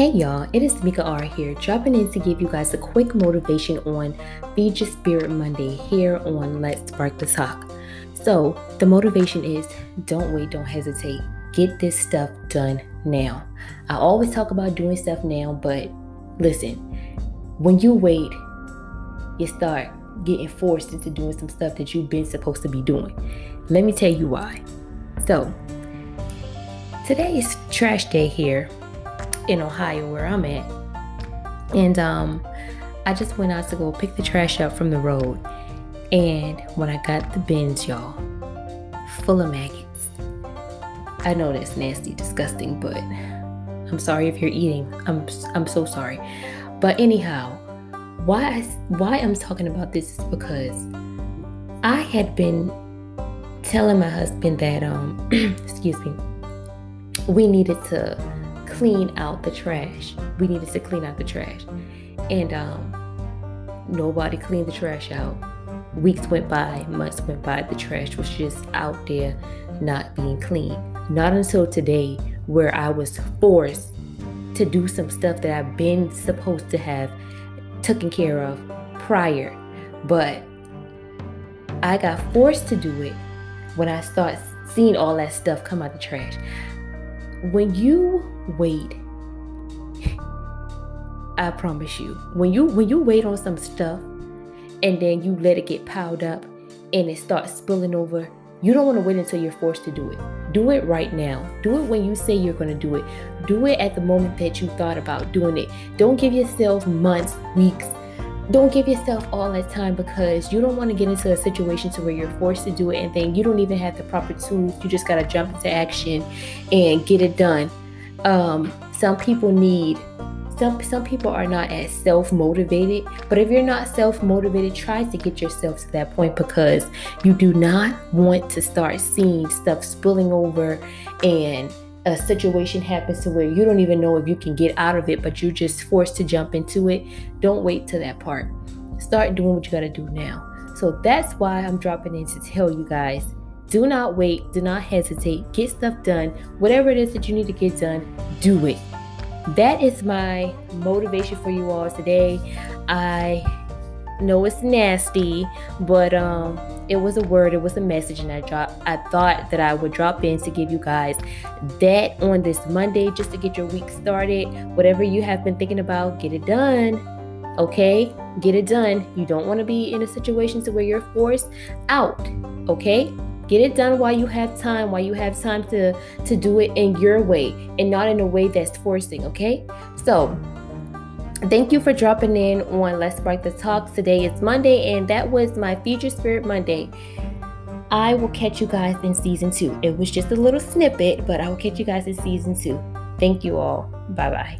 Hey y'all, it is Mika R here, dropping in to give you guys a quick motivation on Feed Your Spirit Monday here on Let's Spark the Talk. So, the motivation is don't wait, don't hesitate. Get this stuff done now. I always talk about doing stuff now, but listen, when you wait, you start getting forced into doing some stuff that you've been supposed to be doing. Let me tell you why. So, today is trash day here in Ohio where I'm at. And um I just went out to go pick the trash up from the road. And when I got the bins, y'all, full of maggots. I know that's nasty, disgusting, but I'm sorry if you're eating. I'm I'm so sorry. But anyhow, why I, why I'm talking about this is because I had been telling my husband that um excuse me we needed to clean out the trash. We needed to clean out the trash. And um, nobody cleaned the trash out. Weeks went by, months went by, the trash was just out there not being clean. Not until today, where I was forced to do some stuff that I've been supposed to have taken care of prior. But I got forced to do it when I start seeing all that stuff come out the trash when you wait i promise you when you when you wait on some stuff and then you let it get piled up and it starts spilling over you don't want to wait until you're forced to do it. Do it right now. Do it when you say you're going to do it. Do it at the moment that you thought about doing it. Don't give yourself months weeks don't give yourself all that time because you don't want to get into a situation to where you're forced to do it and then you don't even have the proper tools. You just got to jump into action and get it done. Um, some people need some some people are not as self-motivated but if you're not self-motivated try to get yourself to that point because you do not want to start seeing stuff spilling over and a situation happens to where you don't even know if you can get out of it, but you're just forced to jump into it, don't wait to that part. Start doing what you got to do now. So that's why I'm dropping in to tell you guys do not wait, do not hesitate, get stuff done. Whatever it is that you need to get done, do it. That is my motivation for you all today. I know it's nasty, but um it was a word, it was a message, and I dropped I thought that I would drop in to give you guys that on this Monday just to get your week started. Whatever you have been thinking about, get it done. Okay? Get it done. You don't want to be in a situation to where you're forced out. Okay? Get it done while you have time, while you have time to to do it in your way and not in a way that's forcing, okay? So, Thank you for dropping in on Let's Spark the Talk. Today is Monday, and that was my Your Spirit Monday. I will catch you guys in season two. It was just a little snippet, but I will catch you guys in season two. Thank you all. Bye bye.